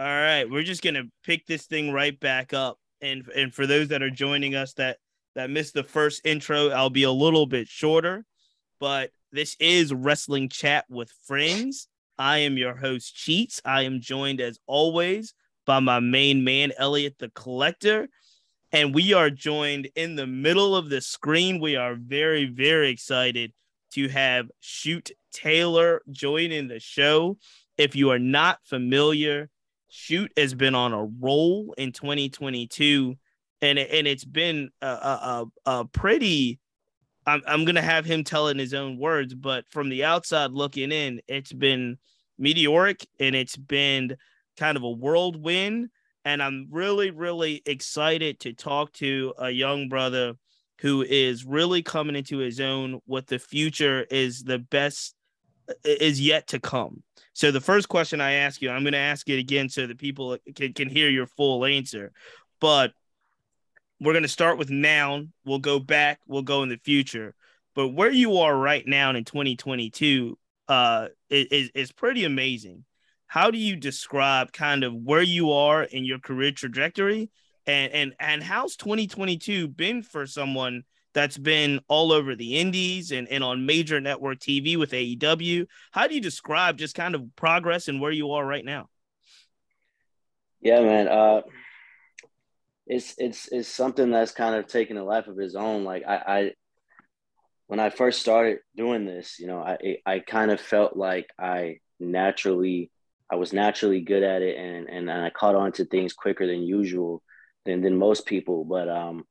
All right, we're just gonna pick this thing right back up, and and for those that are joining us that that missed the first intro, I'll be a little bit shorter, but this is wrestling chat with friends. I am your host, Cheats. I am joined as always by my main man, Elliot the Collector, and we are joined in the middle of the screen. We are very very excited to have Shoot Taylor joining the show. If you are not familiar Shoot has been on a roll in 2022, and and it's been a, a, a pretty. I'm I'm gonna have him tell it in his own words, but from the outside looking in, it's been meteoric and it's been kind of a whirlwind. And I'm really, really excited to talk to a young brother who is really coming into his own. What the future is the best is yet to come. So the first question I ask you, I'm going to ask it again so that people can, can hear your full answer. But we're going to start with now. We'll go back. We'll go in the future. But where you are right now in 2022 uh, is is pretty amazing. How do you describe kind of where you are in your career trajectory, and and and how's 2022 been for someone that's been all over the indies and, and on major network TV with AEW. How do you describe just kind of progress and where you are right now? Yeah, man. Uh, it's it's it's something that's kind of taken a life of its own. Like I, I when I first started doing this, you know, I I kind of felt like I naturally I was naturally good at it and and, and I caught on to things quicker than usual than than most people. But um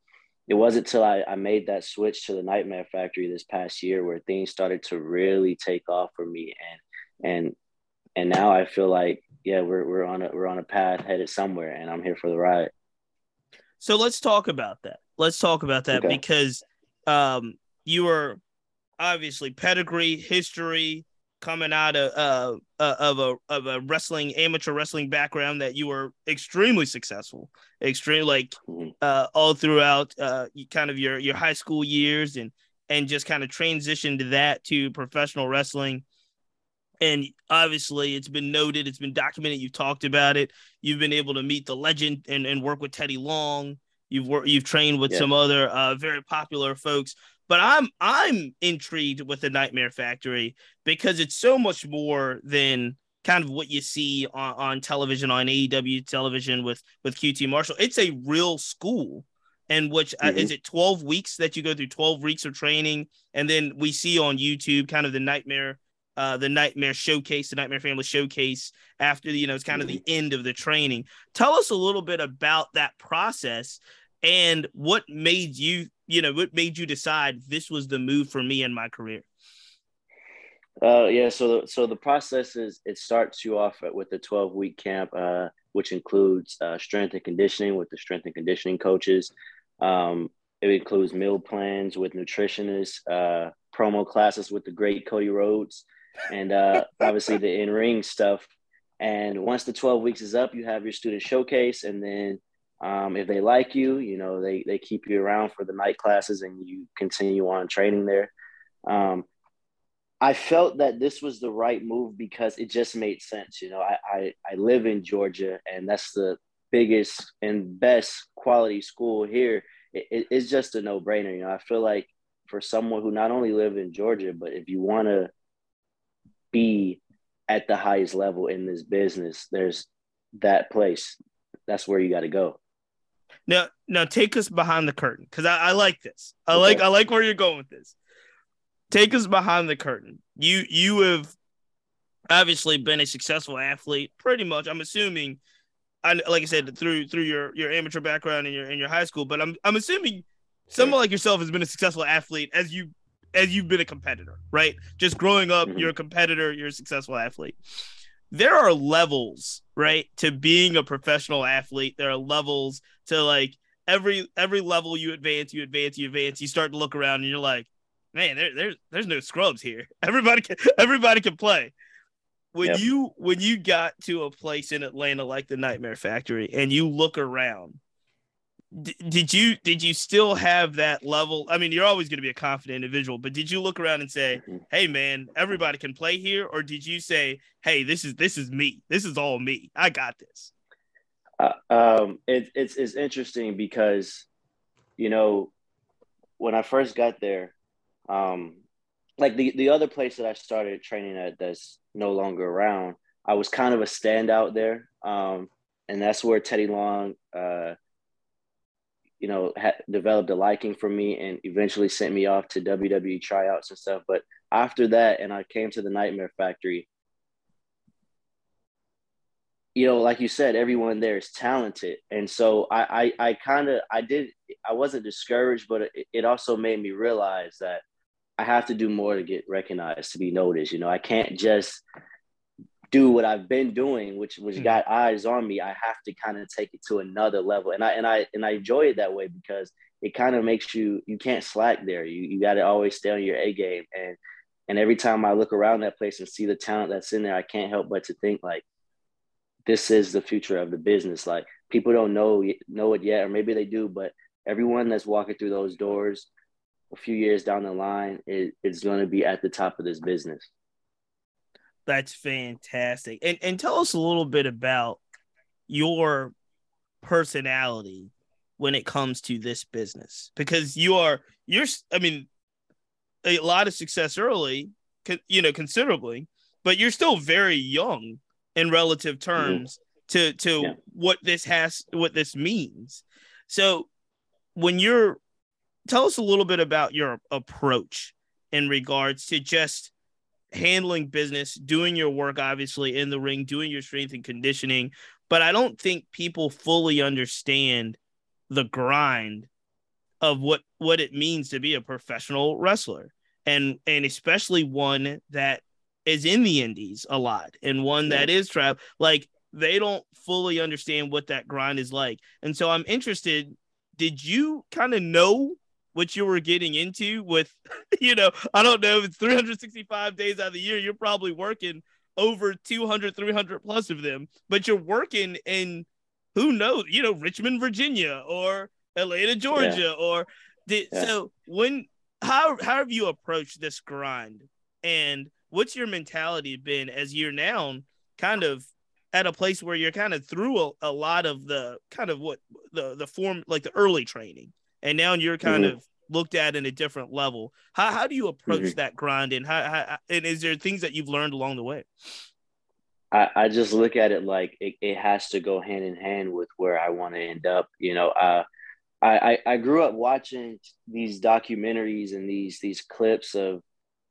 it wasn't till I, I made that switch to the Nightmare Factory this past year where things started to really take off for me and and and now I feel like yeah we're we're on a we're on a path headed somewhere and I'm here for the ride. So let's talk about that. Let's talk about that okay. because um you were obviously pedigree, history, coming out of uh, uh, of a of a wrestling amateur wrestling background that you were extremely successful, extreme like mm-hmm. uh, all throughout uh, kind of your your high school years and and just kind of transitioned to that to professional wrestling. And obviously, it's been noted, it's been documented. You've talked about it. You've been able to meet the legend and, and work with Teddy Long. You've worked, you've trained with yeah. some other uh, very popular folks. But I'm I'm intrigued with the Nightmare Factory because it's so much more than kind of what you see on, on television on AEW television with with QT Marshall. It's a real school. And which uh, mm-hmm. uh, is it 12 weeks that you go through 12 weeks of training and then we see on YouTube kind of the nightmare uh, the nightmare showcase, the nightmare family showcase after the, you know, it's kind of the end of the training. Tell us a little bit about that process and what made you you know what made you decide this was the move for me in my career? Uh yeah so so the process is it starts you off with the 12 week camp uh which includes uh, strength and conditioning with the strength and conditioning coaches. Um it includes meal plans with nutritionists uh promo classes with the great cody rhodes and uh obviously the in-ring stuff. And once the 12 weeks is up you have your student showcase and then um, if they like you, you know, they, they keep you around for the night classes and you continue on training there. Um, I felt that this was the right move because it just made sense. You know, I, I, I live in Georgia and that's the biggest and best quality school here. It, it, it's just a no brainer. You know, I feel like for someone who not only live in Georgia, but if you want to be at the highest level in this business, there's that place. That's where you got to go. Now, now take us behind the curtain because I, I, like this. I okay. like I like where you're going with this. Take us behind the curtain. You you have obviously been a successful athlete, pretty much. I'm assuming, I like I said through through your your amateur background and your in your high school, but I'm I'm assuming someone like yourself has been a successful athlete as you as you've been a competitor, right? Just growing up, mm-hmm. you're a competitor, you're a successful athlete there are levels, right, to being a professional athlete. There are levels to like every every level you advance, you advance, you advance. You start to look around and you're like, man, there, there's there's no scrubs here. Everybody can everybody can play. When yep. you when you got to a place in Atlanta like the Nightmare Factory and you look around, did you did you still have that level? I mean you're always going to be a confident individual but did you look around and say mm-hmm. hey man everybody can play here or did you say hey this is this is me. This is all me. I got this. Uh, um, it, it's it's interesting because, you know, when I first got there, um, like the the other place that I started training at that's no longer around, I was kind of a standout there, um, and that's where Teddy Long, uh, you know, ha- developed a liking for me and eventually sent me off to WWE tryouts and stuff. But after that, and I came to the Nightmare Factory. You know, like you said, everyone there is talented, and so I, I, I kind of, I did, I wasn't discouraged, but it, it also made me realize that I have to do more to get recognized, to be noticed. You know, I can't just do what I've been doing, which which mm-hmm. got eyes on me. I have to kind of take it to another level, and I and I and I enjoy it that way because it kind of makes you you can't slack there. You you got to always stay on your A game, and and every time I look around that place and see the talent that's in there, I can't help but to think like, this is the future of the business. Like people don't know know it yet, or maybe they do, but everyone that's walking through those doors a few years down the line is, is going to be at the top of this business. That's fantastic. And and tell us a little bit about your personality when it comes to this business because you are you're I mean a lot of success early, you know, considerably, but you're still very young in relative terms mm-hmm. to to yeah. what this has what this means. So when you're tell us a little bit about your approach in regards to just handling business, doing your work, obviously in the ring, doing your strength and conditioning. But I don't think people fully understand the grind of what what it means to be a professional wrestler, and and especially one that is in the indies a lot, and one that is trapped. Like they don't fully understand what that grind is like, and so I'm interested. Did you kind of know what you were getting into with, you know, I don't know, if it's 365 days out of the year, you're probably working over 200, 300 plus of them, but you're working in who knows, you know, Richmond, Virginia or Atlanta, Georgia, yeah. or did, yeah. so when, how, how have you approached this grind and what's your mentality been as you're now kind of at a place where you're kind of through a, a lot of the kind of what the, the form, like the early training and now you're kind mm-hmm. of looked at in a different level. How how do you approach mm-hmm. that grind, and how, how, and is there things that you've learned along the way? I, I just look at it like it, it has to go hand in hand with where I want to end up. You know, uh, I, I grew up watching these documentaries and these these clips of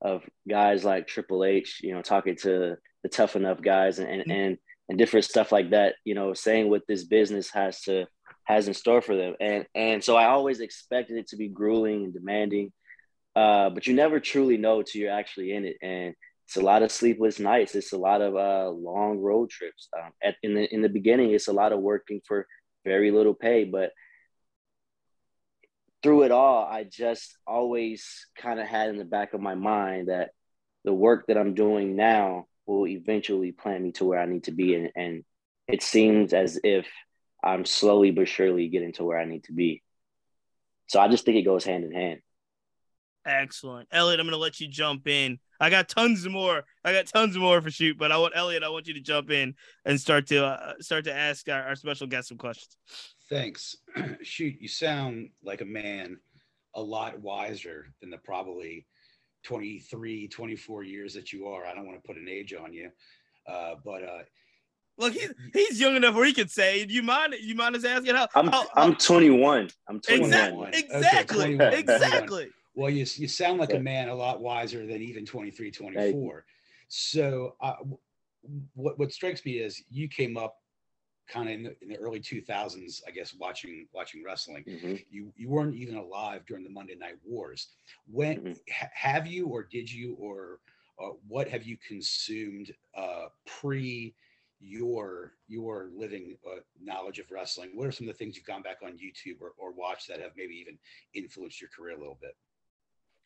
of guys like Triple H, you know, talking to the tough enough guys and and, mm-hmm. and and different stuff like that. You know, saying what this business has to has in store for them. And and so I always expected it to be grueling and demanding, uh, but you never truly know till you're actually in it. And it's a lot of sleepless nights. It's a lot of uh, long road trips. Um, at in the in the beginning, it's a lot of working for very little pay, but through it all, I just always kind of had in the back of my mind that the work that I'm doing now will eventually plant me to where I need to be. And, and it seems as if I'm slowly but surely getting to where I need to be. So I just think it goes hand in hand. Excellent. Elliot, I'm going to let you jump in. I got tons more. I got tons more for shoot, but I want Elliot, I want you to jump in and start to uh, start to ask our, our special guest some questions. Thanks. shoot, you sound like a man a lot wiser than the probably 23, 24 years that you are. I don't want to put an age on you. Uh, but uh, Look, he's he's young enough where he could say, "Do you mind? You mind us asking how?" I'm how, I'm 21. I'm 21. Exactly. Exactly. Okay, exactly. Well, you you sound like a man a lot wiser than even 23, 24. So, uh, what what strikes me is you came up kind of in the, in the early 2000s, I guess, watching watching wrestling. Mm-hmm. You you weren't even alive during the Monday Night Wars. When mm-hmm. ha- have you, or did you, or uh, what have you consumed uh, pre? Your your living uh, knowledge of wrestling? What are some of the things you've gone back on youtube or, or watched that have maybe even influenced your career a little bit?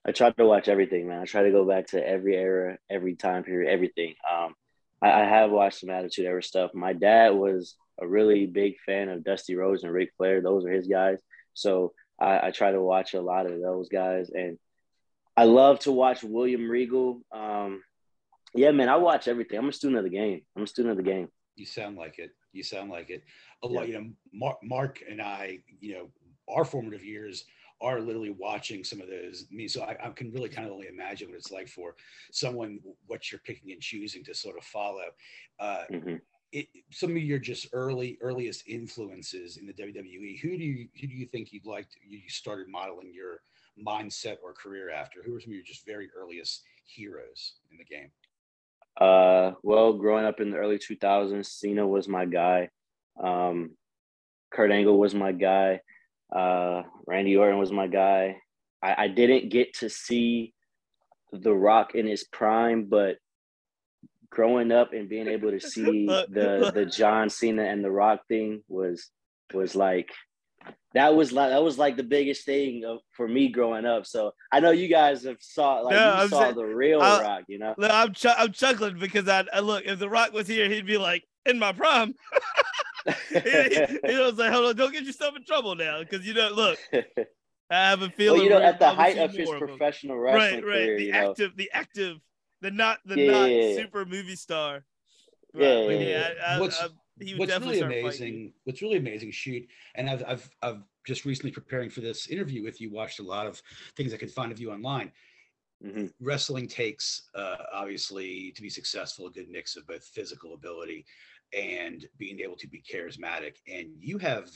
I try to watch everything man. I try to go back to every era every time period everything. Um, I, I, have watched some attitude era stuff. My dad was a really big fan of dusty rhodes and Ric flair. Those are his guys. So I, I try to watch a lot of those guys. And i love to watch william regal. Um, yeah, man, I watch everything. I'm a student of the game. I'm a student of the game. You sound like it. You sound like it. A lot, you know, Mark, Mark and I, you know, our formative years are literally watching some of those. I mean, so I, I, can really kind of only imagine what it's like for someone what you're picking and choosing to sort of follow. Uh, mm-hmm. it, some of your just early earliest influences in the WWE. Who do you who do you think you'd like to, you started modeling your mindset or career after? Who were some of your just very earliest heroes in the game? Uh, well, growing up in the early 2000s, Cena was my guy. Um, Kurt Angle was my guy. Uh, Randy Orton was my guy. I, I didn't get to see The Rock in his prime, but growing up and being able to see the the John Cena and The Rock thing was was like that was like that was like the biggest thing of, for me growing up. So I know you guys have saw like no, you I'm saw saying, the real I, Rock, you know. No, I'm ch- I'm chuckling because I, I look if the Rock was here, he'd be like in my prime. he, he, was like, hold on, don't get yourself in trouble now, because you know, look. I have a feeling. Well, you know, at the height of his professional wrestling right, right. Career, the active, know. the active, the not, the yeah, not yeah, super movie star. Yeah, yeah, yeah. I, what's I, what's really amazing? Fighting. What's really amazing, shoot, and I've, I've, I've just recently preparing for this interview with you, watched a lot of things I could find of you online. Mm-hmm. Wrestling takes, uh, obviously, to be successful, a good mix of both physical ability and being able to be charismatic. And you have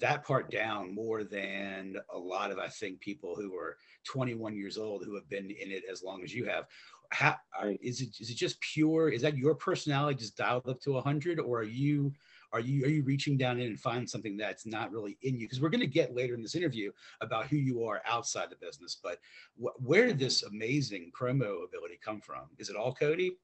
that part down more than a lot of, I think, people who are 21 years old who have been in it as long as you have. How, is it is it just pure? Is that your personality just dialed up to 100, or are you are you are you reaching down in and find something that's not really in you? Because we're going to get later in this interview about who you are outside the business. But wh- where did this amazing promo ability come from? Is it all Cody?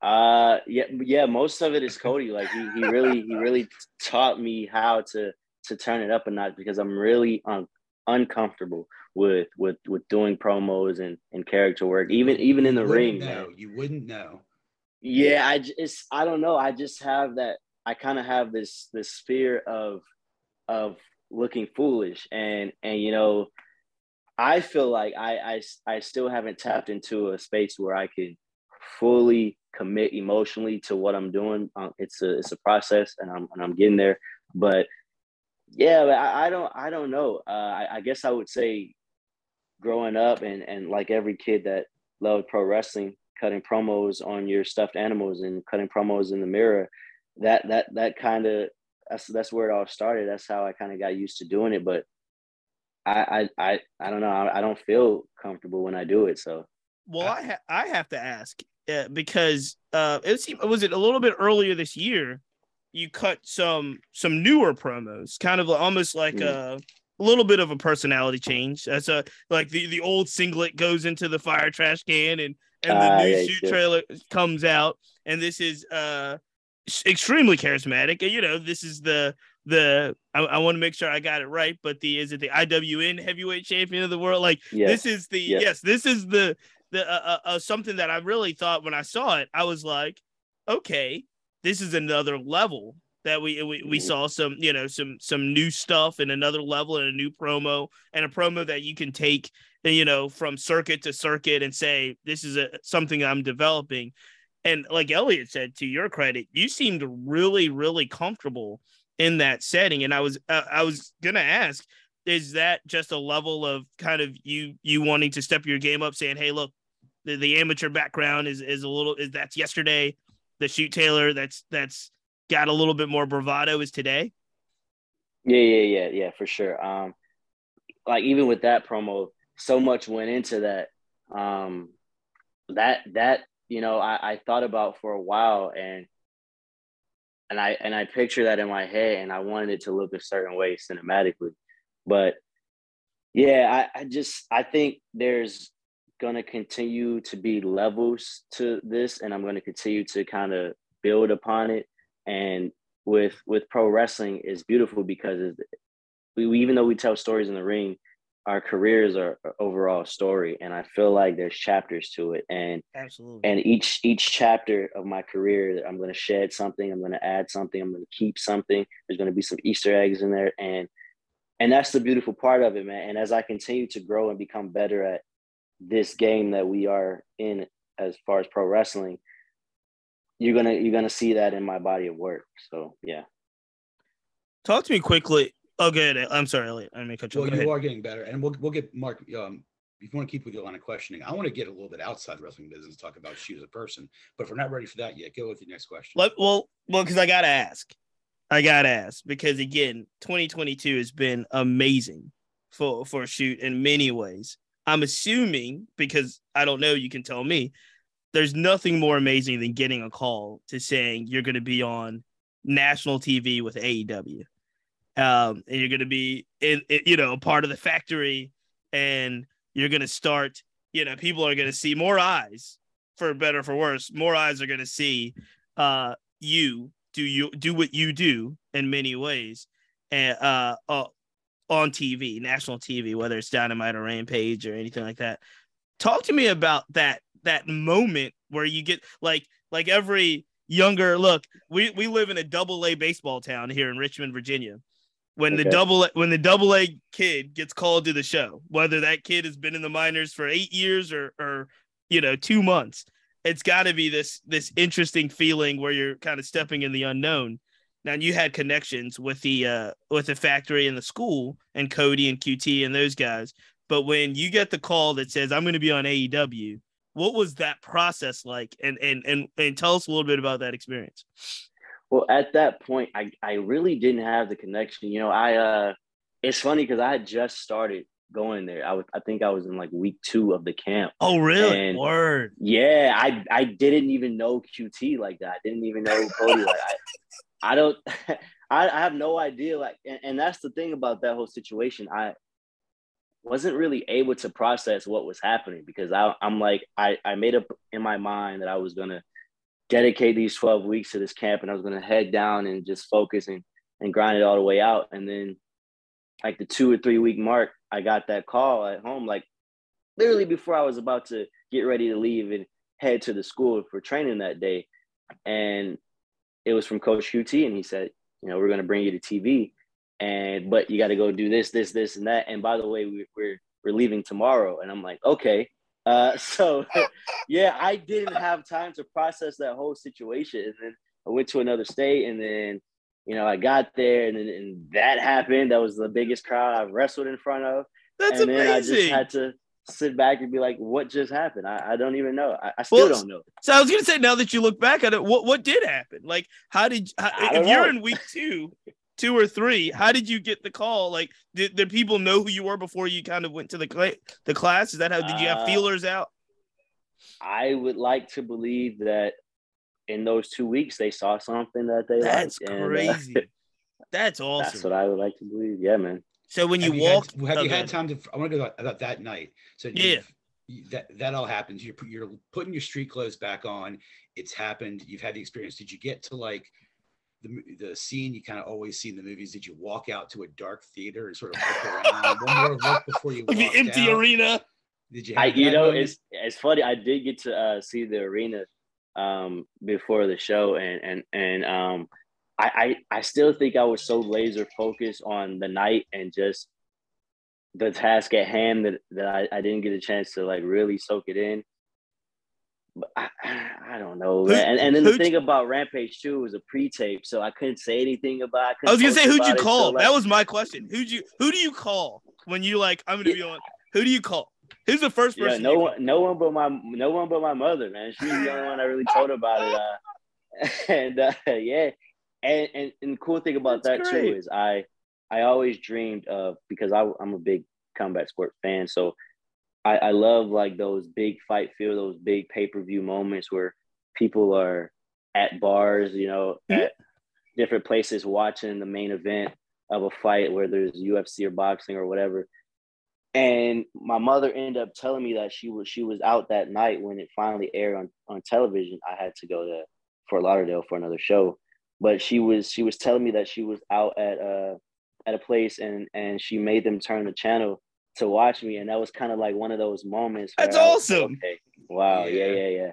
Uh, yeah, yeah. Most of it is Cody. Like he, he really, he really taught me how to to turn it up a notch because I'm really un- uncomfortable with with with doing promos and and character work. Even even in the ring, know. You wouldn't know. Yeah, I just I don't know. I just have that. I kind of have this this fear of of looking foolish, and and you know, I feel like I I I still haven't tapped into a space where I can fully commit emotionally to what I'm doing. Um, it's a it's a process, and I'm and I'm getting there. But yeah, I, I don't I don't know. Uh, I, I guess I would say growing up and and like every kid that loved pro wrestling, cutting promos on your stuffed animals and cutting promos in the mirror. That that that kind of that's that's where it all started. That's how I kind of got used to doing it. But I I I, I don't know. I, I don't feel comfortable when I do it. So well, I ha- I have to ask uh, because uh, it seemed, was it a little bit earlier this year. You cut some some newer promos, kind of almost like mm. a, a little bit of a personality change. That's a like the the old singlet goes into the fire trash can, and and the uh, new yeah, shoot Taylor comes out, and this is uh extremely charismatic. And you know, this is the the I, I want to make sure I got it right, but the is it the IWN heavyweight champion of the world? Like this is the yes, this is the the uh, uh, uh, something that I really thought when I saw it, I was like, okay, this is another level that we, we we saw some you know some some new stuff and another level and a new promo and a promo that you can take you know from circuit to circuit and say this is a something I'm developing. And like Elliot said to your credit you seemed really really comfortable in that setting. And I was uh, I was gonna ask is that just a level of kind of you you wanting to step your game up saying hey look the, the amateur background is is a little is that's yesterday. The shoot Taylor that's that's got a little bit more bravado is today. Yeah, yeah, yeah, yeah, for sure. Um, like even with that promo, so much went into that. Um, that that you know I, I thought about for a while and and I and I picture that in my head and I wanted it to look a certain way cinematically. But yeah, I, I just I think there's going to continue to be levels to this and i'm going to continue to kind of build upon it. And with with pro wrestling is beautiful because we, we, even though we tell stories in the ring our careers are, overall story and i feel like there's chapters to it. And absolutely. and each each chapter of my career i'm going to shed something i'm going to add something i'm going to keep something. There's going to be some easter eggs in there and and that's the beautiful part of it man. And as i continue to grow and become better at this game that we are in as far as pro wrestling you're gonna you're gonna see that in my body of work. So yeah. Talk to me quickly. Oh, good. I'm sorry, Elliot. I may cut you. Well, you are getting better, and we'll we'll get Mark. Um, if you want to keep with your line of questioning, I want to get a little bit outside wrestling business, talk about you as a person. But if we're not ready for that yet, go with your next question. Let, well, well, because I gotta ask, I gotta ask because again, 2022 has been amazing for for shoot in many ways. I'm assuming because I don't know, you can tell me. There's nothing more amazing than getting a call to saying you're going to be on national TV with AEW, um, and you're going to be in, in, you know, part of the factory, and you're going to start. You know, people are going to see more eyes, for better or for worse. More eyes are going to see uh, you do you do what you do in many ways, and uh, uh, on TV, national TV, whether it's Dynamite or Rampage or anything like that. Talk to me about that that moment where you get like like every younger look. We we live in a double A baseball town here in Richmond, Virginia. When okay. the double when the double A kid gets called to the show, whether that kid has been in the minors for eight years or or you know two months, it's got to be this this interesting feeling where you're kind of stepping in the unknown now you had connections with the uh with the factory and the school and Cody and QT and those guys. But when you get the call that says I'm going to be on AEW, what was that process like? And and and and tell us a little bit about that experience. Well, at that point, I I really didn't have the connection. You know, I uh, it's funny because I had just started going there. I was I think I was in like week two of the camp. Oh, really? And Word. Yeah, I I didn't even know QT like that. I didn't even know Cody like I. I don't, I, I have no idea. Like, and, and that's the thing about that whole situation. I wasn't really able to process what was happening because I, I'm like, I, I made up in my mind that I was going to dedicate these 12 weeks to this camp and I was going to head down and just focus and, and grind it all the way out. And then like the two or three week mark, I got that call at home, like literally before I was about to get ready to leave and head to the school for training that day. And it was from Coach QT, and he said, you know, we're going to bring you to TV, and but you got to go do this, this, this, and that. And by the way, we, we're we're leaving tomorrow, and I'm like, okay. Uh, so yeah, I didn't have time to process that whole situation, and then I went to another state, and then you know I got there, and then and that happened. That was the biggest crowd I've wrestled in front of. That's and amazing. then I just had to sit back and be like, what just happened? I, I don't even know. I, I still well, don't know. So I was gonna say, now that you look back at it, what what did happen? Like, how did how, if know. you're in week two, two or three, how did you get the call? Like, did, did people know who you were before you kind of went to the cl- the class? Is that how did you have uh, feelers out? I would like to believe that in those two weeks they saw something that they that's liked. crazy. And, uh, that's awesome. That's what I would like to believe. Yeah, man. So when you, you walk, had, have you had time to? I want to go about that night. So yeah, that that all happens. You're you're putting your street clothes back on. It's happened. You've had the experience. Did you get to like the the scene you kind of always see in the movies? Did you walk out to a dark theater and sort of look around? One more look before you like the empty out? arena. Did you? I, you know, moment? it's it's funny. I did get to uh, see the arena um, before the show, and and and um, I, I I still think I was so laser focused on the night and just the task at hand that, that I, I didn't get a chance to like really soak it in. But I, I don't know. Who, and, and then the thing about Rampage 2 was a pre-tape, so I couldn't say anything about I, I was gonna say who'd you call? Like, that was my question. Who'd you who do you call when you like I'm gonna yeah. be on who do you call? Who's the first person? Yeah, no one, no one but my, no one but my mother, man. She's the only one I really told about it. Uh, and uh, yeah, and, and and the cool thing about That's that great. too is I I always dreamed of because I, I'm a big combat sport fan, so I, I love like those big fight feel, those big pay per view moments where people are at bars, you know, at different places watching the main event of a fight, whether it's UFC or boxing or whatever. And my mother ended up telling me that she was she was out that night when it finally aired on, on television. I had to go to Fort Lauderdale for another show but she was she was telling me that she was out at uh at a place and and she made them turn the channel to watch me. And that was kind of like one of those moments that's awesome. okay wow yeah yeah. yeah, yeah.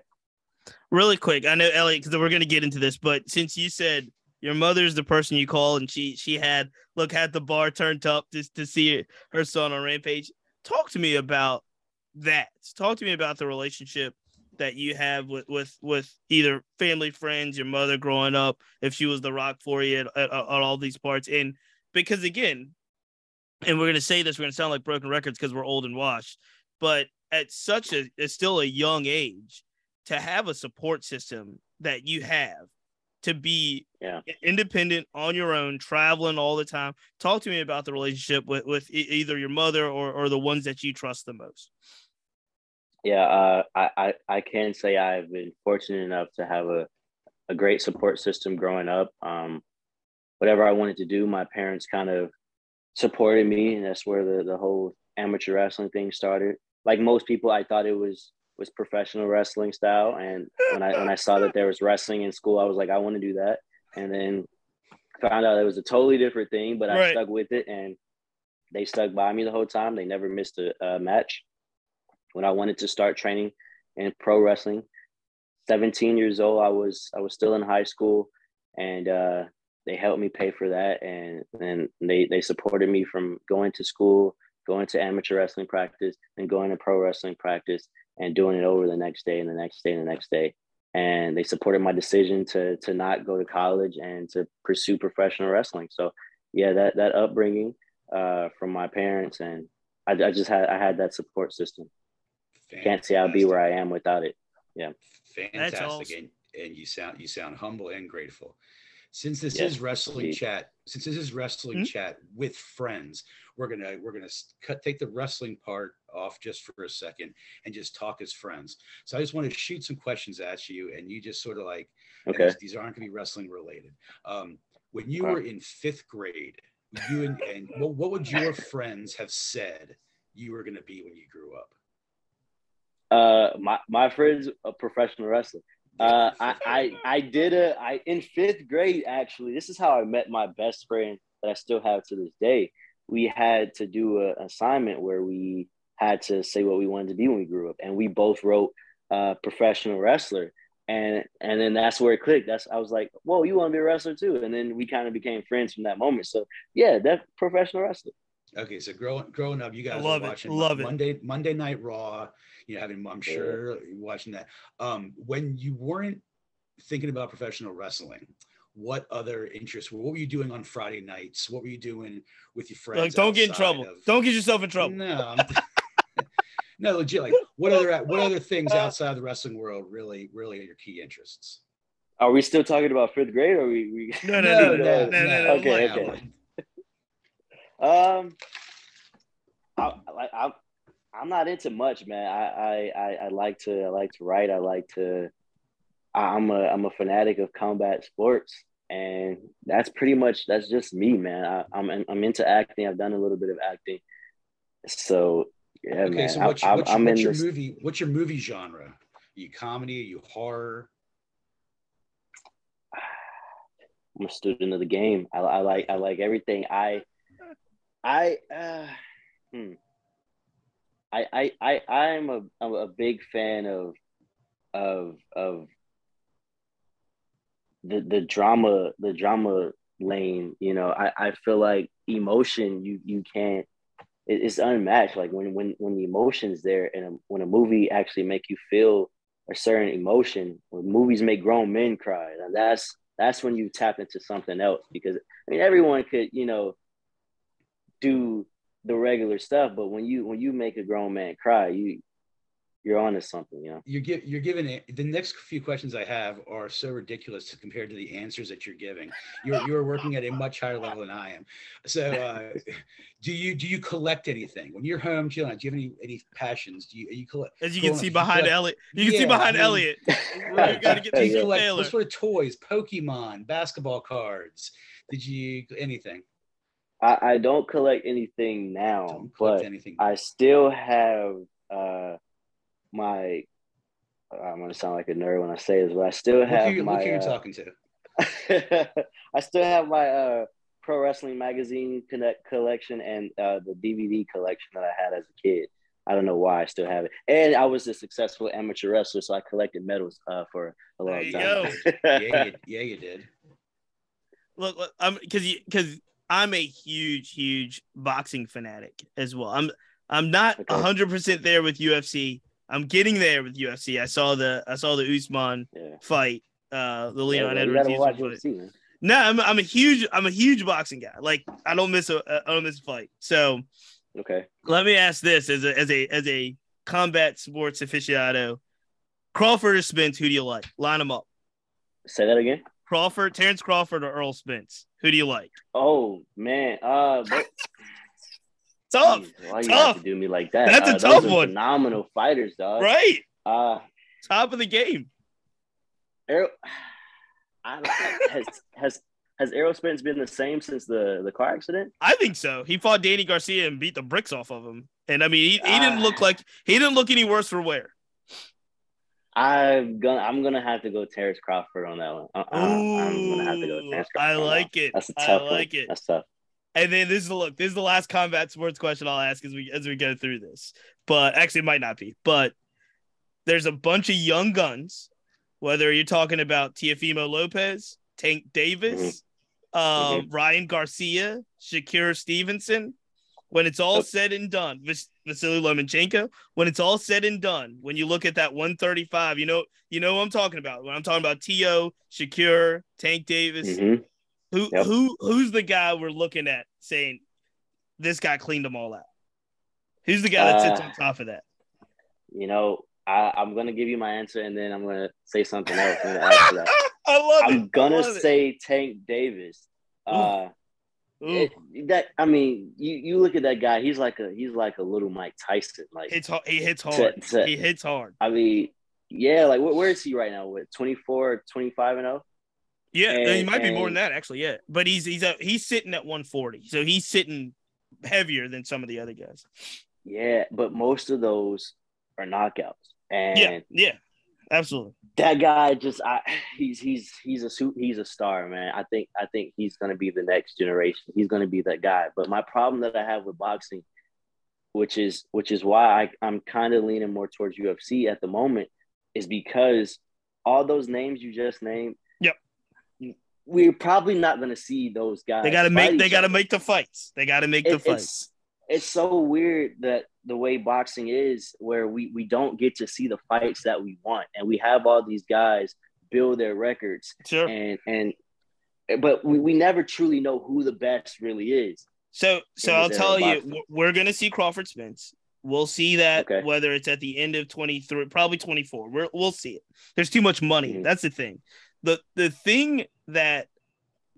really quick i know elliot because we're going to get into this but since you said your mother's the person you call and she she had look had the bar turned up just to see her son on rampage talk to me about that. Talk to me about the relationship that you have with with with either family, friends, your mother growing up, if she was the rock for you at, at, at all these parts, and because again, and we're gonna say this, we're gonna sound like broken records because we're old and washed, but at such a it's still a young age to have a support system that you have to be yeah. independent on your own, traveling all the time. Talk to me about the relationship with, with either your mother or, or the ones that you trust the most. Yeah, uh, I, I, I can say I've been fortunate enough to have a, a great support system growing up. Um, whatever I wanted to do, my parents kind of supported me, and that's where the, the whole amateur wrestling thing started. Like most people, I thought it was was professional wrestling style. And when I when I saw that there was wrestling in school, I was like, I want to do that. And then found out it was a totally different thing, but I right. stuck with it, and they stuck by me the whole time. They never missed a, a match. When I wanted to start training in pro wrestling, 17 years old, I was I was still in high school, and uh, they helped me pay for that, and and they they supported me from going to school, going to amateur wrestling practice, and going to pro wrestling practice and doing it over the next day and the next day and the next day. And they supported my decision to to not go to college and to pursue professional wrestling. So yeah, that that upbringing uh, from my parents and I, I just had I had that support system. Fantastic. Can't say I'd be where I am without it. Yeah. Fantastic. Awesome. And, and you sound you sound humble and grateful. Since this yes, is wrestling indeed. chat, since this is wrestling mm-hmm. chat with friends, we're gonna we're gonna cut take the wrestling part off just for a second and just talk as friends. So I just want to shoot some questions at you, and you just sort of like, okay, these, these aren't gonna be wrestling related. Um, when you were in fifth grade, you and, and what, what would your friends have said you were gonna be when you grew up? Uh, my my friends a professional wrestler. Uh, I, I I did a I in fifth grade actually. This is how I met my best friend that I still have to this day we had to do an assignment where we had to say what we wanted to be when we grew up, and we both wrote uh, professional wrestler, and and then that's where it clicked. That's I was like, whoa, you want to be a wrestler too? And then we kind of became friends from that moment. So yeah, that professional wrestler. Okay, so growing growing up, you guys love were watching it. Love Monday it. Monday Night Raw. You know, having I'm sure yeah. watching that. Um, when you weren't thinking about professional wrestling, what other interests what were you doing on friday nights? What were you doing with your friends like, don't get in trouble. of, don't get yourself in trouble. No no legit like what other what other things outside the wrestling world really really are your key interests? Are we still talking about fifth grade or we, we... no no no no, no, no, no, okay okay. um I, I, I'm not into much, man. I, I I like to I like to write. I like to I'm a I'm a fanatic of combat sports, and that's pretty much that's just me, man. I, am I'm, I'm into acting. I've done a little bit of acting, so yeah, okay, man. So what's, I, what's, I'm what's your this... movie? What's your movie genre? Are you comedy? Are you horror? I'm a student of the game. I, I like I like everything. I I uh, hmm. I I I I'm a I'm a big fan of of of the the drama the drama lane you know? I i feel like emotion you you can't it, it's unmatched. Like when when when the emotion's there and a, when a movie actually make you feel a certain emotion when movies make grown men cry and that's that's when you tap into something else because i mean everyone could you know do the regular stuff but when you when you make a grown man cry you you're on to something, you know. You're give, you're giving it. The next few questions I have are so ridiculous compared to the answers that you're giving. You're you're working at a much higher level than I am. So, uh, do you do you collect anything when you're home chilling? Do you have any any passions? Do you you collect? As you can see behind Elliot, you can yeah, see behind I mean, Elliot. you gotta get you collect what sort of toys? Pokemon, basketball cards. Did you anything? I, I don't collect anything now, don't but anything. I still have. uh my I'm gonna sound like a nerd when I say this, but I still have look who, my. Look who you're uh, talking to. I still have my uh, pro wrestling magazine connect collection and uh, the DVD collection that I had as a kid. I don't know why I still have it. And I was a successful amateur wrestler, so I collected medals uh, for a long time. yeah, you, yeah, you did. Look, look I'm because you because I'm a huge, huge boxing fanatic as well. I'm I'm not hundred percent there with UFC I'm getting there with UFC. I saw the I saw the Usman Yeah. fight, uh, the Leon Yeah, Edwards. UFC. No, I'm I'm a huge I'm a huge boxing guy. Like I don't miss a I don't miss a fight. So Okay. let me ask this as a as a as a combat sports aficionado. Crawford or Spence, who do you like? Line them up. Say that again. Crawford, Terrence Crawford or Errol Spence? Who do you like? Oh man. Uh but, Tough, Jeez, why you tough. have to do me like that? That's a Uh, those tough one. Phenomenal fighters, dog. right? Uh Top of the game. Errol, has has has Errol Spence been the same since the the car accident? I think so. He fought Danny Garcia and beat the bricks off of him. And I mean, he, he didn't Ah. look like he didn't look any worse for wear. I'm gonna I'm gonna have to go Terrence Crawford on that one. Uh, uh, I'm gonna have to go Terrence I Crawford. that like it. That's a I tough I like one. it. That's tough. And then this is the look. This is the last combat sports question I'll ask as we as we go through this. But actually, it might not be. But there's a bunch of young guns. Whether you're talking about Teofimo Lopez, Tank Davis, Mm-hmm. um, Ryan Garcia, Shakur Stevenson. When it's all said and done, Vas- Vasily Lomachenko. When it's all said and done, when you look at that 135, you know you know what I'm talking about. When I'm talking about To, Shakur, Tank Davis, Mhm. who Yep. who who's the guy we're looking at saying this guy cleaned them all out? Who's the guy that sits Uh, on top of that? You know, I, I'm gonna give you my answer, and then I'm gonna say something else. I'm gonna ask you that. I love it. I'm gonna I love it. say Tank Davis. Uh, Eh, Ooh, it- that I mean, you you look at that guy. He's like a he's like a little Mike Tyson. Like hits. He hits hard. to- he hits hard. I mean, yeah. Like where, is he right now? With 24, 25 and oh? 0. Yeah, And- he might be more than that actually. Yeah, but he's he's a, he's sitting at 140, so he's sitting heavier than some of the other guys. Yeah, but most of those are knockouts, and Yeah, yeah, absolutely. that guy just I he's he's he's a suit he's a star, man. I think I think he's gonna be the next generation. He's gonna be that guy. But my problem that I have with boxing, which is which is why I, I'm kind of leaning more towards UFC at the moment, is because all those names you just named. Yep. We're probably not gonna see those guys. They got to make they got to make the fights. They got to make It- the fights. It's so weird that the way boxing is where we we don't get to see the fights that we want and we have all these guys build their records Sure. and and but we, we never truly know who the best really is So so I'll tell you, of boxing. w- we're gonna see Crawford Spence. We'll see that Okay. whether it's at the end of 23, probably 24. We're, we'll see it. There's too much money. Mhm. That's the thing. The the thing that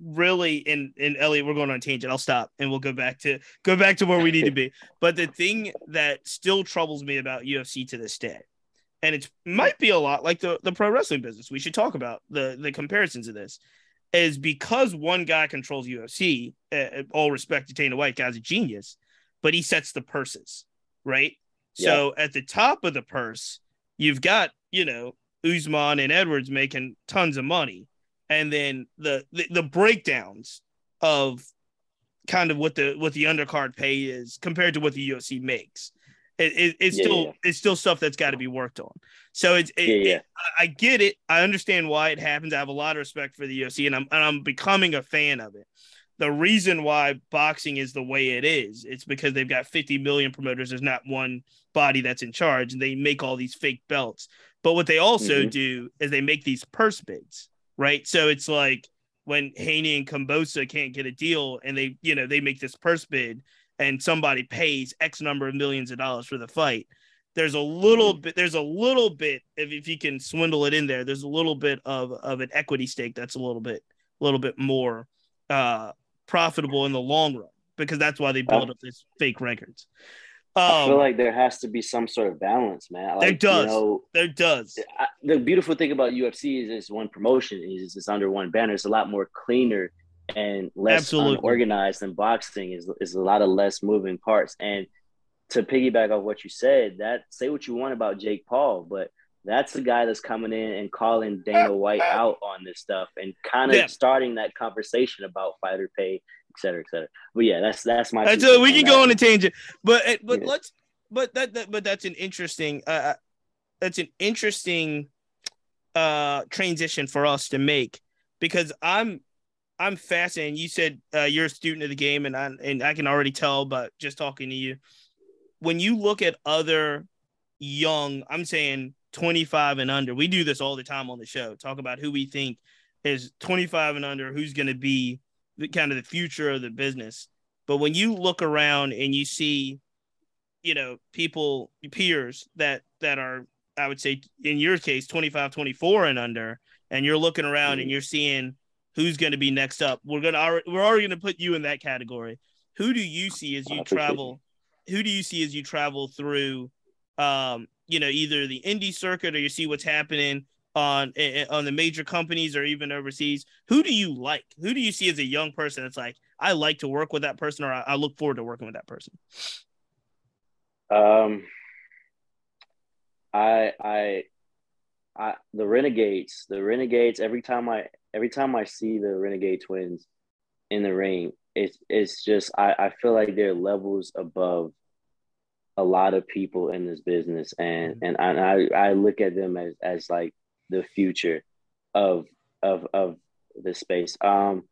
really and and Elliot, we're going on a tangent. I'll stop and we'll go back to go back to where we need to be. But the thing that still troubles me about UFC to this day, and it might be a lot like the, the pro wrestling business. We should talk about the the comparisons of this. Is because one guy controls UFC. Uh, all respect to Dana White, guy's a genius, but he sets the purses, right? So at the top of the purse, you've got you know Usman and Edwards making tons of money, and then the the, the breakdowns of kind of what the what the undercard pay is compared to what the UFC makes. It, it, it's Yeah, still yeah. it's still stuff that's got to be worked on. So it's it, Yeah, I get it. I understand why it happens. I have a lot of respect for the UFC, and I'm and I'm becoming a fan of it. The reason why boxing is the way it is, it's because they've got 50 million promoters. There's not one body that's in charge, and they make all these fake belts. But what they also Mhm. do is they make these purse bids, right? So it's like when Haney and Kambosos can't get a deal, and they, you know, they make this purse bid, and somebody pays X number of millions of dollars for the fight. There's a little bit. There's a little bit if, if you can swindle it in there. There's a little bit of of an equity stake that's a little bit a little bit more uh profitable in the long run because that's why they build up these fake records. I feel Um, like there has to be some sort of balance man There does. you know, there does. I, the beautiful thing about UFC is it's one promotion is it's under one banner. It's a lot more cleaner and less unorganized than boxing is is a lot of less moving parts. And to piggyback off what you said, that say what you want about Jake Paul, but that's the guy that's coming in and calling Dana White out on this stuff and kind of Yeah. starting that conversation about fighter pay, cetera, et cetera. But yeah, that's that's my. Uh, we can go on a tangent, but uh, but Yeah. let's but that, that but that's an interesting uh uh, that's an interesting uh transition for us to make because I'm I'm fascinated. You said uh, you're a student of the game, and I and I can already tell, but just talking to you, when you look at other young, I'm saying 25 and under. We do this all the time on the show. Talk about who we think is 25 and under, who's going to be the kind of the future of the business. But when you look around and you see, you know, people, peers that that are, I would say, in your case, 25, 24 and under, and you're looking around mm-hmm. and you're seeing who's going to be next up. We're gonna we're already going to put you in that category. Who do you see as you travel? Who do you see as you travel through? Um, you know, either the indie circuit or you see what's happening on on the major companies or even overseas. Who do you like? Who do you see as a young person that's like, I like to work with that person, or I, I look forward to working with that person? Um, I I I the Renegades, the Renegades. Every time I every time I see the Renegade twins in the ring, it's it's just I I feel like they're levels above a lot of people in this business, and mm-hmm. and I I look at them as as like the future of of of the space. Um,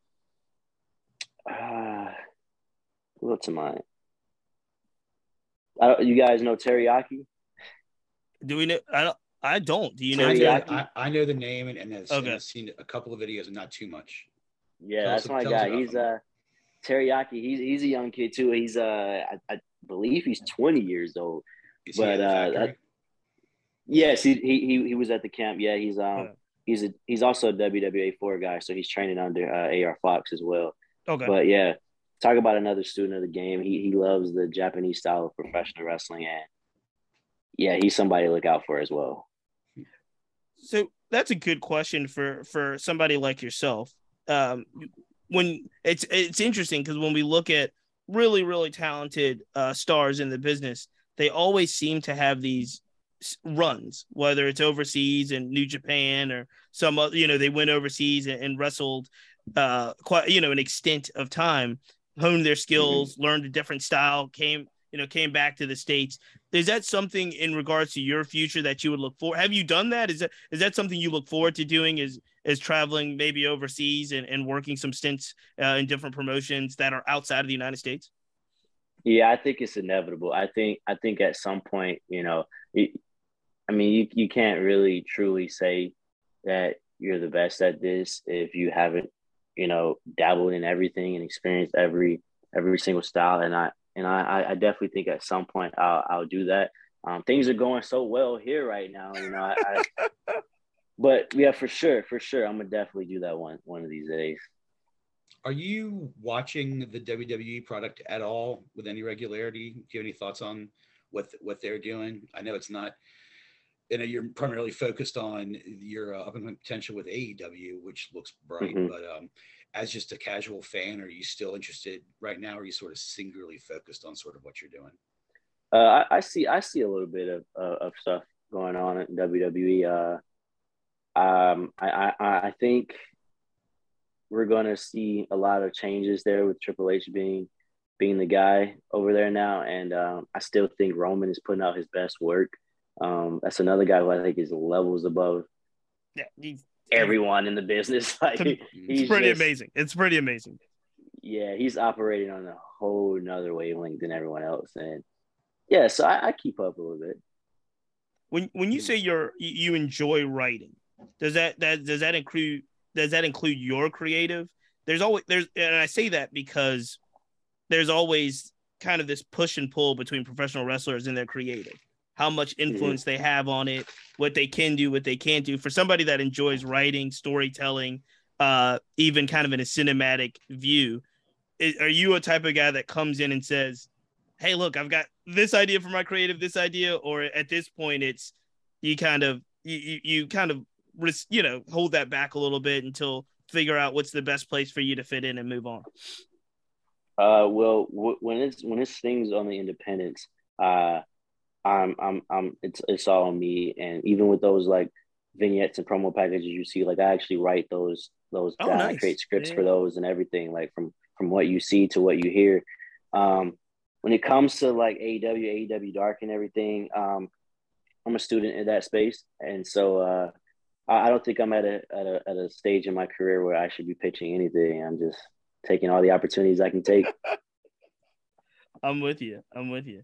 uh, what's mine? I don't, you guys know Terry Yaki? Do we know? I don't. I don't. Do you know? I, I, know the name and, and, have, okay. and seen a couple of videos, and not too much. Yeah, tell that's us, my guy. He's a uh, Terry Yaki. He's he's a young kid too. He's uh, I, I believe he's twenty years old. Is but uh, that, yes, he, he he was at the camp. Yeah, he's um yeah. he's a he's also a WWA four guy, so he's training under uh, AR Fox as well. Okay. But yeah, talk about another student of the game. He he loves the Japanese style of professional wrestling, and yeah, he's somebody to look out for as well. So that's a good question for for somebody like yourself. Um, when it's it's interesting because when we look at really really talented uh, stars in the business, they always seem to have these runs, whether it's overseas in New Japan or some other, you know, they went overseas and, and wrestled uh quite you know an extent of time honed their skills mm-hmm. learned a different style came you know came back to the states. Is that something in regards to your future that you would look for? Have you done that? Is that is that something you look forward to doing is is traveling maybe overseas and, and working some stints uh, in different promotions that are outside of the united states? Yeah i think it's inevitable. I think i think at some point you know it, i mean you, you can't really truly say that you're the best at this if you haven't you know dabbled in everything and experienced every every single style and i and I, I definitely think at some point I'll, I'll do that. Um, things are going so well here right now, you know. I, I, but yeah, for sure, for sure, I'm gonna definitely do that one one of these days. Are you watching the WWE product at all with any regularity? Do you have any thoughts on what what they're doing? I know it's not. You know, you're primarily focused on your uh, up and potential with AEW, which looks bright. Mm-hmm. But um, as just a casual fan, are you still interested right now? Or are you sort of singularly focused on sort of what you're doing? Uh, I, I, see, I see a little bit of uh, of stuff going on at WWE. Uh, um, I, I, I think we're going to see a lot of changes there with Triple H being being the guy over there now, and um, I still think Roman is putting out his best work. Um, that's another guy who I think is levels above. Yeah, he's everyone in the business. Like it's pretty just, amazing. It's pretty amazing. Yeah, he's operating on a whole nother wavelength than everyone else, and yeah, so I, I keep up a little bit. When when you say you're you enjoy writing, does that that does that include does that include your creative? There's always there's and I say that because there's always kind of this push and pull between professional wrestlers and their creative how much influence mm-hmm. they have on it, what they can do, what they can't do. For somebody that enjoys writing, storytelling, uh, even kind of in a cinematic view, is, are you a type of guy that comes in and says, "Hey, look, I've got this idea for my creative, this idea," or at this point, it's you kind of you you kind of you know hold that back a little bit until figure out what's the best place for you to fit in and move on. Uh, well, w- when it's when it's things on the independents, uh, I'm I'm I'm it's it's all on me. And even with those like vignettes and promo packages you see, like I actually write those those oh, down. Nice. I create scripts yeah. for those and everything, like from from what you see to what you hear. Um, when it comes to like AEW, AEW Dark and everything, um, I'm a student in that space, and so uh, I, I don't think I'm at a, at a at a stage in my career where I should be pitching anything. I'm just taking all the opportunities I can take. I'm with you. I'm with you.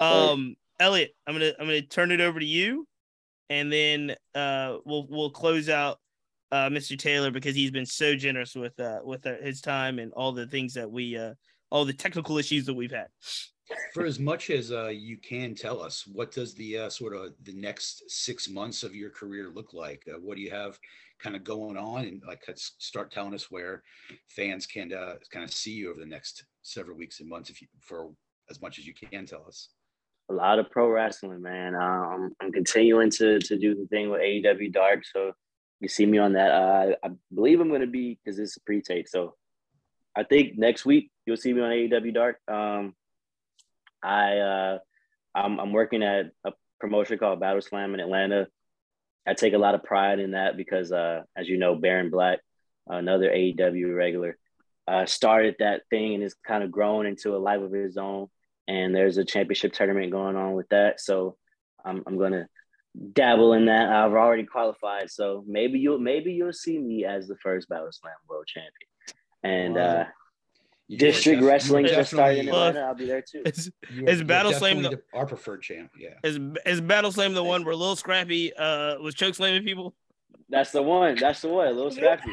um, Elliot, I'm gonna I'm gonna turn it over to you, and then uh, we'll we'll close out uh, Mr. Taylor because he's been so generous with uh, with uh, his time and all the things that we uh, all the technical issues that we've had. For as much as uh, you can tell us, what does the uh, sort of the next six months of your career look like? Uh, what do you have kind of going on, and like start telling us where fans can uh, kind of see you over the next several weeks and months, if you for as much as you can tell us. A lot of pro wrestling, man. Um, I'm continuing to to do the thing with AEW Dark, so you see me on that. Uh, I believe I'm going to be because it's a pre-tape, so I think next week you'll see me on AEW Dark. Um, I uh, I'm, I'm working at a promotion called Battle Slam in Atlanta. I take a lot of pride in that because, uh, as you know, Baron Black, another AEW regular, uh, started that thing and it's kind of grown into a life of his own. And there's a championship tournament going on with that, so I'm I'm gonna dabble in that. I've already qualified, so maybe you'll maybe you'll see me as the first Battle Slam World Champion. And wow. uh, District Wrestling just started in Atlanta. I'll be there too. Is, is Battle Slam the, our preferred champ? Yeah. Is is Battle Slam the one where Lil Scrappy uh was choke slamming people? That's the one. That's the one. Lil Scrappy.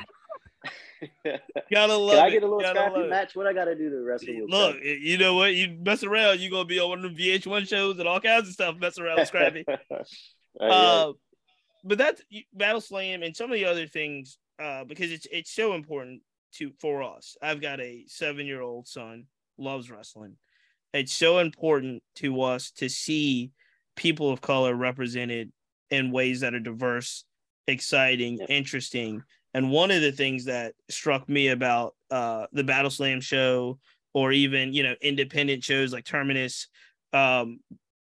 gotta love Can I get a lil scrappy match? What I gotta do to wrestle? Look, you know what? You mess around, you are gonna be on one of the VH1 shows and all kinds of stuff. Mess around with Scrappy. uh, but that's Battle Slam and some of the other things uh, because it's it's so important to for us. I've got a seven year old son, loves wrestling. It's so important to us to see people of color represented in ways that are diverse, exciting, interesting. And one of the things that struck me about uh, the Battle Slam show, or even you know independent shows like Terminus, um,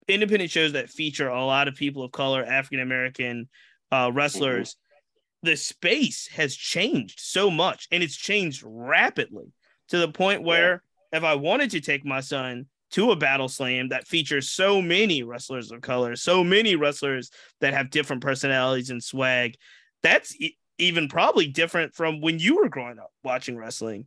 independent shows that feature a lot of people of color, African American uh, wrestlers, the space has changed so much and it's changed rapidly to the point where yeah. if I wanted to take my son to a battle slam that features so many wrestlers of color, so many wrestlers that have different personalities and swag, that's even probably different from when you were growing up watching wrestling.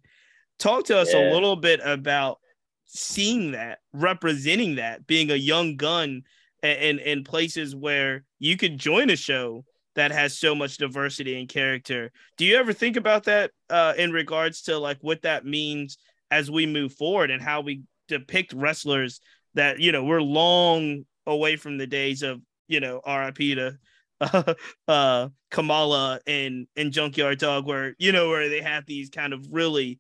Talk to us yeah. a little bit about seeing that, representing that, being a young gun in in places where you could join a show that has so much diversity and character. Do you ever think about that uh, in regards to like what that means as we move forward and how we depict wrestlers that you know we're long away from the days of you know RIP to uh, uh, Kamala and and Junkyard Dog where you know where they have these kind of really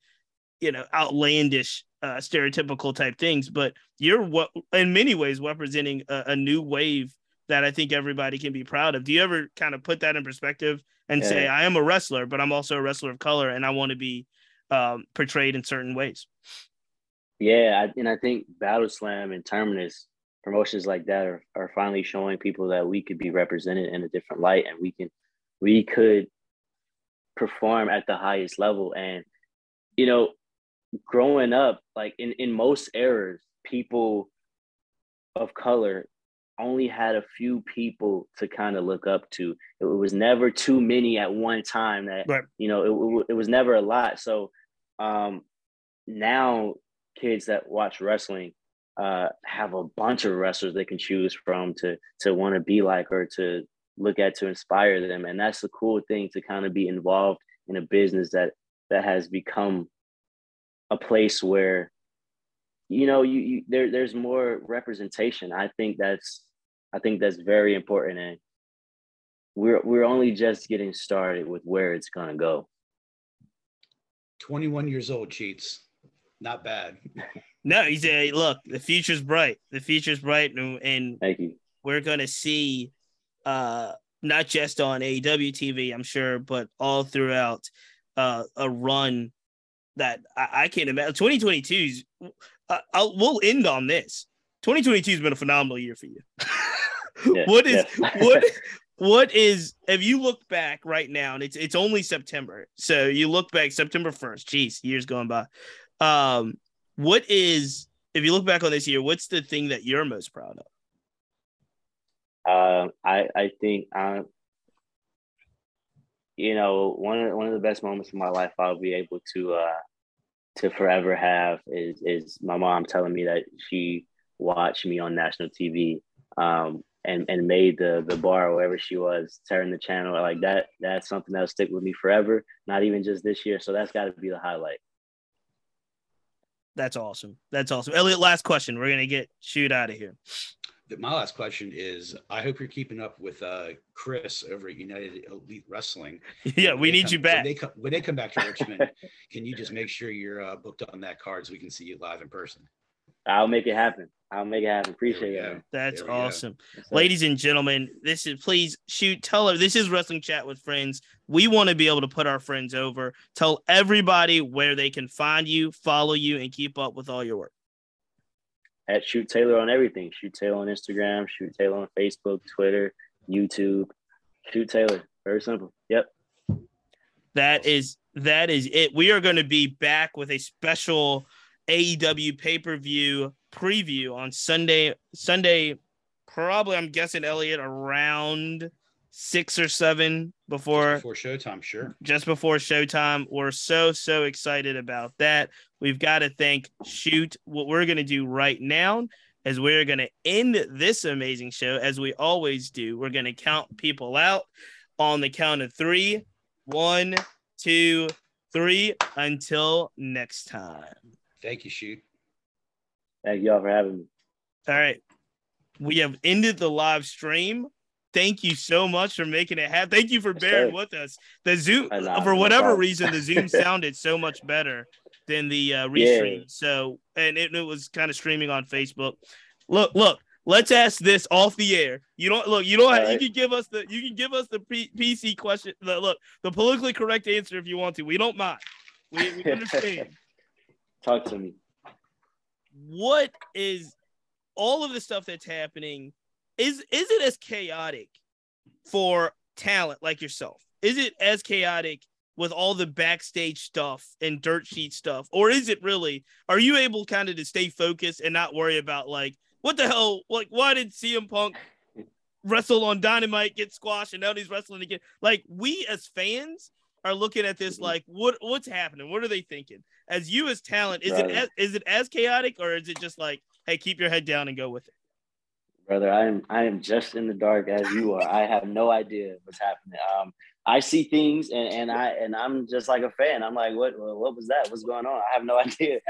you know outlandish uh, stereotypical type things, but you're what in many ways representing a, a new wave that I think everybody can be proud of. Do you ever kind of put that in perspective and yeah. say, I am a wrestler, but I'm also a wrestler of color and I want to be um, portrayed in certain ways? Yeah. I, and I think Battle Slam and Terminus promotions like that are, are finally showing people that we could be represented in a different light and we can, we could perform at the highest level. And, you know, growing up, like in, in most eras, people of color only had a few people to kind of look up to. It was never too many at one time. That right. you know, it, it was never a lot. So um, now kids that watch wrestling uh, have a bunch of wrestlers they can choose from to to want to be like or to look at to inspire them, and that's the cool thing to kind of be involved in a business that that has become a place where you know you, you there there's more representation. I think that's i think that's very important. And we're we're only just getting started with where it's going to go. 21 years old cheats. Not bad no he's a look the future's bright the future's bright and, and thank you we're going to see uh not just on AEW TV, I'm sure, but all throughout uh, a run that I, I can't imagine. 2022 is, uh, I'll, we'll end on this. 2022 has been a phenomenal year for you. yeah, what is yeah. what what is if you look back right now and it's it's only September. So you look back September 1st. Jeez, years going by. Um what is if you look back on this year, what's the thing that you're most proud of? Uh, I I think uh, you know, one of one of the best moments of my life I'll be able to uh, to forever have is is my mom telling me that she watched me on national TV um, and and made the the bar wherever she was, turn the channel like that. That's something that'll stick with me forever. Not even just this year. So that's got to be the highlight. That's awesome. That's awesome. Elliot, last question. We're gonna get shoot out of here. My last question is: I hope you're keeping up with uh, Chris over at United Elite Wrestling. Yeah, we need come, you back. When they, come, when they come back to Richmond, can you just make sure you're uh, booked on that card so we can see you live in person? I'll make it happen. I'll make it happen. Appreciate it. That's awesome. Ladies and gentlemen, this is please shoot, tell her this is Wrestling Chat with Friends. We want to be able to put our friends over. Tell everybody where they can find you, follow you, and keep up with all your work. At Shoot Taylor on everything. Shoot Taylor on Instagram, Shoot Taylor on Facebook, Twitter, YouTube. Shoot Taylor. Very simple. Yep. That is that is it. We are going to be back with a special AEW pay-per-view preview on Sunday. Sunday, probably I'm guessing Elliot around six or seven before before showtime. Sure, just before showtime. We're so so excited about that. We've got to thank Shoot. What we're gonna do right now is we're gonna end this amazing show as we always do. We're gonna count people out on the count of three. One, two, three. Until next time. Thank you, Shoot. Thank y'all for having me. All right. We have ended the live stream. Thank you so much for making it happen. Thank you for bearing with us. The Zoom, for whatever reason, the Zoom sounded so much better than the uh, restream. Yeah. So, and it, it was kind of streaming on Facebook. Look, look, let's ask this off the air. You don't look. You don't. Have, right. You can give us the. You can give us the P- PC question. The, look, the politically correct answer if you want to. We don't mind. We, we understand. Talk to me what is all of the stuff that's happening? Is is it as chaotic for talent like yourself? Is it as chaotic with all the backstage stuff and dirt sheet stuff? Or is it really are you able kind of to stay focused and not worry about like what the hell like why did CM Punk wrestle on Dynamite get squashed and now he's wrestling again? Like we as fans are looking at this like what what's happening? What are they thinking? As you as talent is brother. it as, is it as chaotic or is it just like hey keep your head down and go with it? Brother i am i am just in the dark as you are. I have no idea what's happening. Um i see things and and i and i'm just like a fan. I'm like what what was that? What's going on? I have no idea.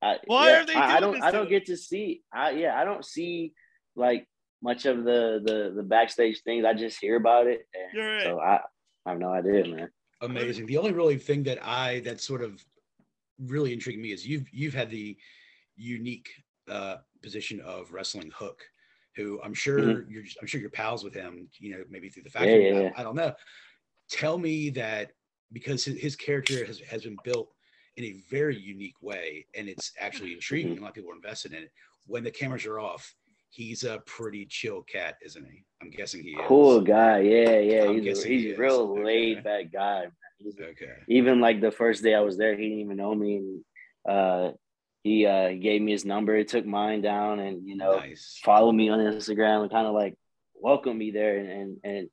I, why yeah, are they I, I, don't i don't get to see i yeah i don't see like much of the the the backstage things. I just hear about it right. so i I have no idea, man amazing. The only really thing that I that sort of really intrigued me is you've you've had the unique uh, position of wrestling Hook, who I'm sure mm-hmm. you're I'm sure you're pals with him. You know, maybe through the factory. Yeah, yeah, yeah. I, I, don't know. Tell me that because his, his, character has has been built in a very unique way, and it's actually intriguing. Mm-hmm. A lot of people are invested in it. When the cameras are off, he's a pretty chill cat, isn't he? I'm guessing he is. Cool guy. Yeah, yeah. I'm he's a, he's he real okay. laid back guy. okay. Even like the first day I was there, he didn't even know me. And uh, he uh, gave me his number. He took mine down and, you know, nice. follow me on Instagram and kind of like welcome me there. And, and, and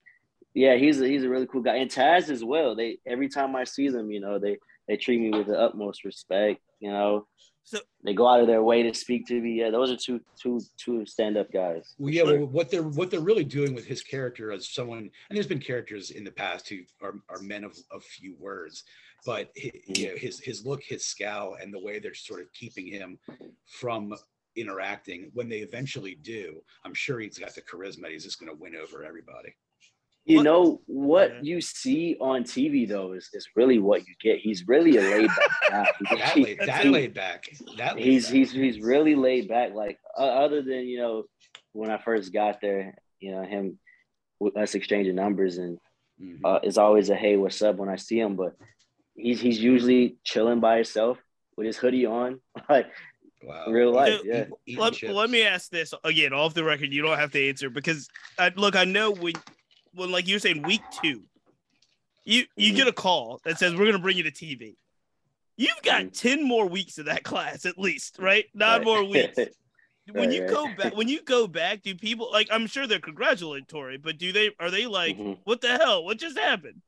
yeah, he's a, he's a really cool guy. And Taz as well. They, every time I see them, you know, they, they treat me with the utmost respect, you know, so they go out of their way to speak to me. Yeah, those are two two two stand up guys. Well, yeah, well, what they're what they're really doing with his character as someone, and there's been characters in the past who are, are men of, of few words, but his, you mm-hmm. know, his his look, his scowl, and the way they're sort of keeping him from interacting. When they eventually do, I'm sure he's got the charisma. He's just going to win over everybody. You what? know what yeah. you see on TV though is, is really what you get. He's really a laid back guy. that, laid, that he, laid back. That laid he's back. he's he's really laid back. Like uh, other than you know when I first got there, you know him with us exchanging numbers and mm-hmm. uh, it's always a hey what's up when I see him, but he's he's usually chilling by himself with his hoodie on, like Wow. Real life, yeah. Let, let, me ask this again, off the record. You don't have to answer because, I, look, I know when when like you're saying week two, you you get a call that says we're gonna bring you to TV. You've got mm. ten more weeks of that class at least, right? Nine more weeks. when you go back, when you go back, do people like? I'm sure they're congratulatory, but do they are they like, mm-hmm. what the hell? What just happened?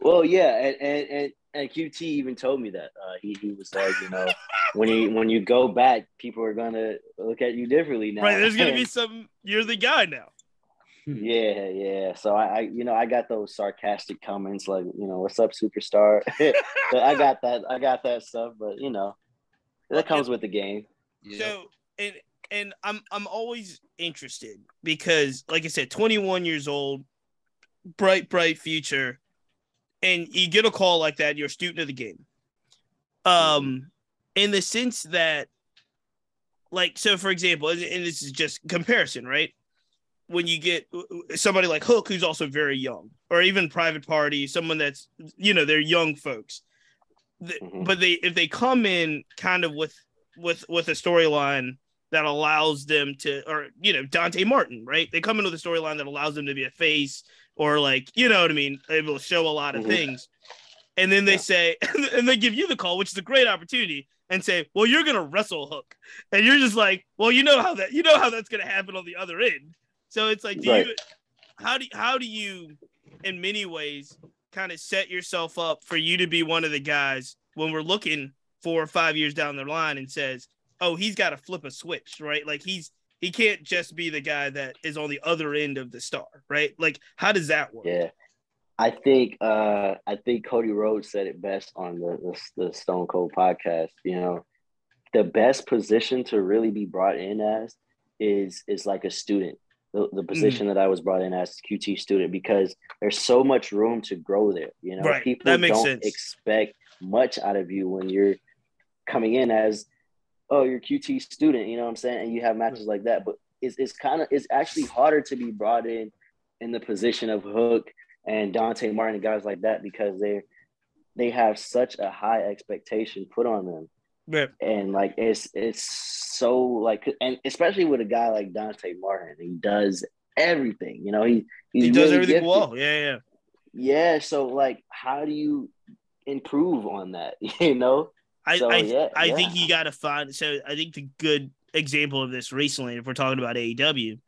Well, yeah, and, and, and and QT even told me that. Uh, he he was like, you know, when you when you go back, people are gonna look at you differently now. Right, there's gonna be some. You're the guy now. Hmm. Yeah, yeah. So I, I, you know, I got those sarcastic comments like, you know, what's up, superstar? I got that. I got that stuff, but you know, that comes with the game. So and and I'm I'm always interested because, like I said, 21 years old, bright bright future, and you get a call like that, you're a student of the game. Um, in the sense that, like, so for example, and this is just comparison, right? When you get somebody like Hook, who's also very young, or even Private Party, someone that's you know they're young folks, mm-hmm. but they if they come in kind of with with with a storyline that allows them to, or you know, Dante Martin, right? They come into the storyline that allows them to be a face, or like, you know what I mean, able to show a lot of mm-hmm. things. And then they yeah. say, and they give you the call, which is a great opportunity, and say, "Well, you're gonna wrestle Hook," and you're just like, "Well, you know how that, you know how that's gonna happen on the other end." So it's like, do right. you, how do how do you, in many ways, kind of set yourself up for you to be one of the guys when we're looking four or five years down the line and says, oh, he's got to flip a switch, right? Like he's he can't just be the guy that is on the other end of the star, right? Like how does that work? Yeah. I think uh I think Cody Rhodes said it best on the, the, the Stone Cold podcast, you know. The best position to really be brought in as is is like a student. The, the position mm. that I was brought in as QT student because there's so much room to grow there. You know, right. people don't sense. expect much out of you when you're coming in as oh, you're QT student, you know what I'm saying? And you have matches like that. But it's, it's kind of, it's actually harder to be brought in in the position of Hook and Dante Martin and guys like that because they they have such a high expectation put on them. Yeah. And like it's it's so like and especially with a guy like Dante Martin, he does everything. You know, he he does really everything gifted. well. Yeah, yeah. Yeah. So like how do you improve on that? You know? I so, I, yeah, I yeah. think you got to find. So I think the good example of this recently, if we're talking about AEW,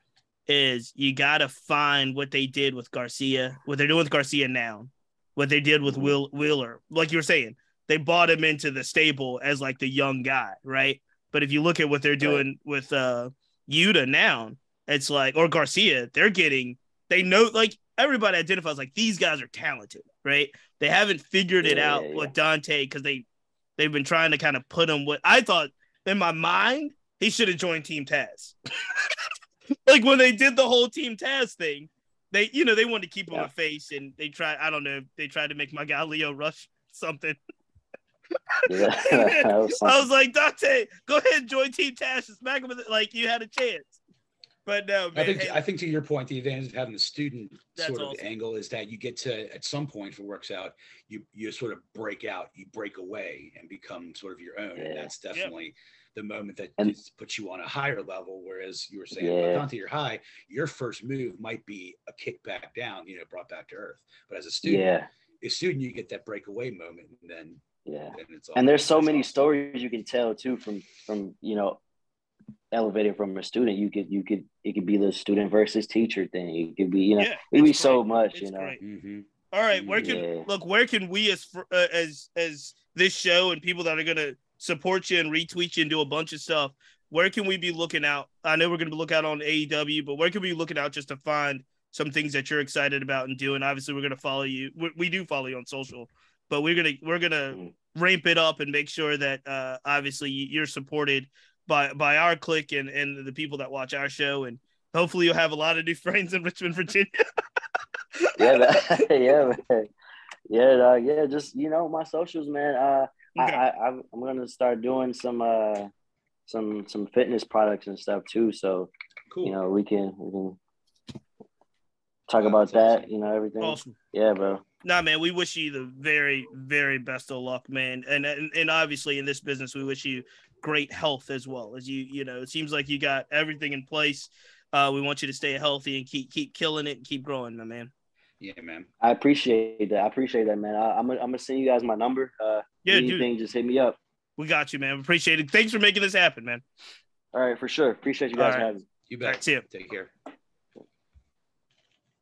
is you got to find what they did with Garcia, what they're doing with Garcia now, what they did with mm-hmm. Will Wheeler. Like you were saying, they bought him into the stable as like the young guy, right? But if you look at what they're doing right. with uh Yuta now, it's like or Garcia, they're getting they know like everybody identifies like these guys are talented, right? They haven't figured it yeah, out yeah, with Dante because they They've been trying to kind of put him with. I thought in my mind he should have joined Team Taz. like when they did the whole Team Taz thing, they you know they wanted to keep him yeah. a face and they tried. I don't know. They tried to make my guy Lio Rush something. yeah, was I was like Dante, go ahead and join Team Taz. Smack him like you had a chance. But no, man, I think hey, I think to your point, the advantage of having the student sort of awesome. angle is that you get to at some point, if it works out, you you sort of break out, you break away, and become sort of your own, yeah. and that's definitely. The moment that and, puts you on a higher level, whereas you were saying, yeah. well, onto your high, your first move might be a kick back down, you know, brought back to earth. But as a student, yeah. a student, you get that breakaway moment, and then yeah. and there's so many awesome. stories you can tell too from from you know elevating from a student, you could you could it could be the student versus teacher thing. It could be you know yeah, it could be so much. It's you know. Mm-hmm. All right, where can yeah. look? Where can we as uh, as as this show and people that are gonna support you and retweet you and do a bunch of stuff? Where can we be looking out? I know we're gonna look out on AEW, but where can we be looking out just to find some things that you're excited about and doing? Obviously, we're gonna follow you. We, we do follow you on social, but we're gonna we're gonna mm-hmm. ramp it up and make sure that uh, obviously you're supported by by our clique and and the people that watch our show and hopefully you'll have a lot of new friends in Richmond, Virginia. yeah, that, yeah, man. yeah, uh, yeah. Just you know, my socials, man. Uh, okay. I, I, I'm gonna start doing some uh, some some fitness products and stuff too. So, cool. you know, we can we can talk about that. Awesome. You know, everything. Awesome. Yeah, bro. Nah, man, we wish you the very, very best of luck, man. And, and and obviously in this business, we wish you great health as well as you you know it seems like you got everything in place uh we want you to stay healthy and keep keep killing it and keep growing my man yeah man i appreciate that i appreciate that man I, am gonna, I'm gonna send you guys my number uh yeah anything dude. just hit me up we got you man appreciate it thanks for making this happen man all right for sure appreciate you guys right. having you bet see you. take care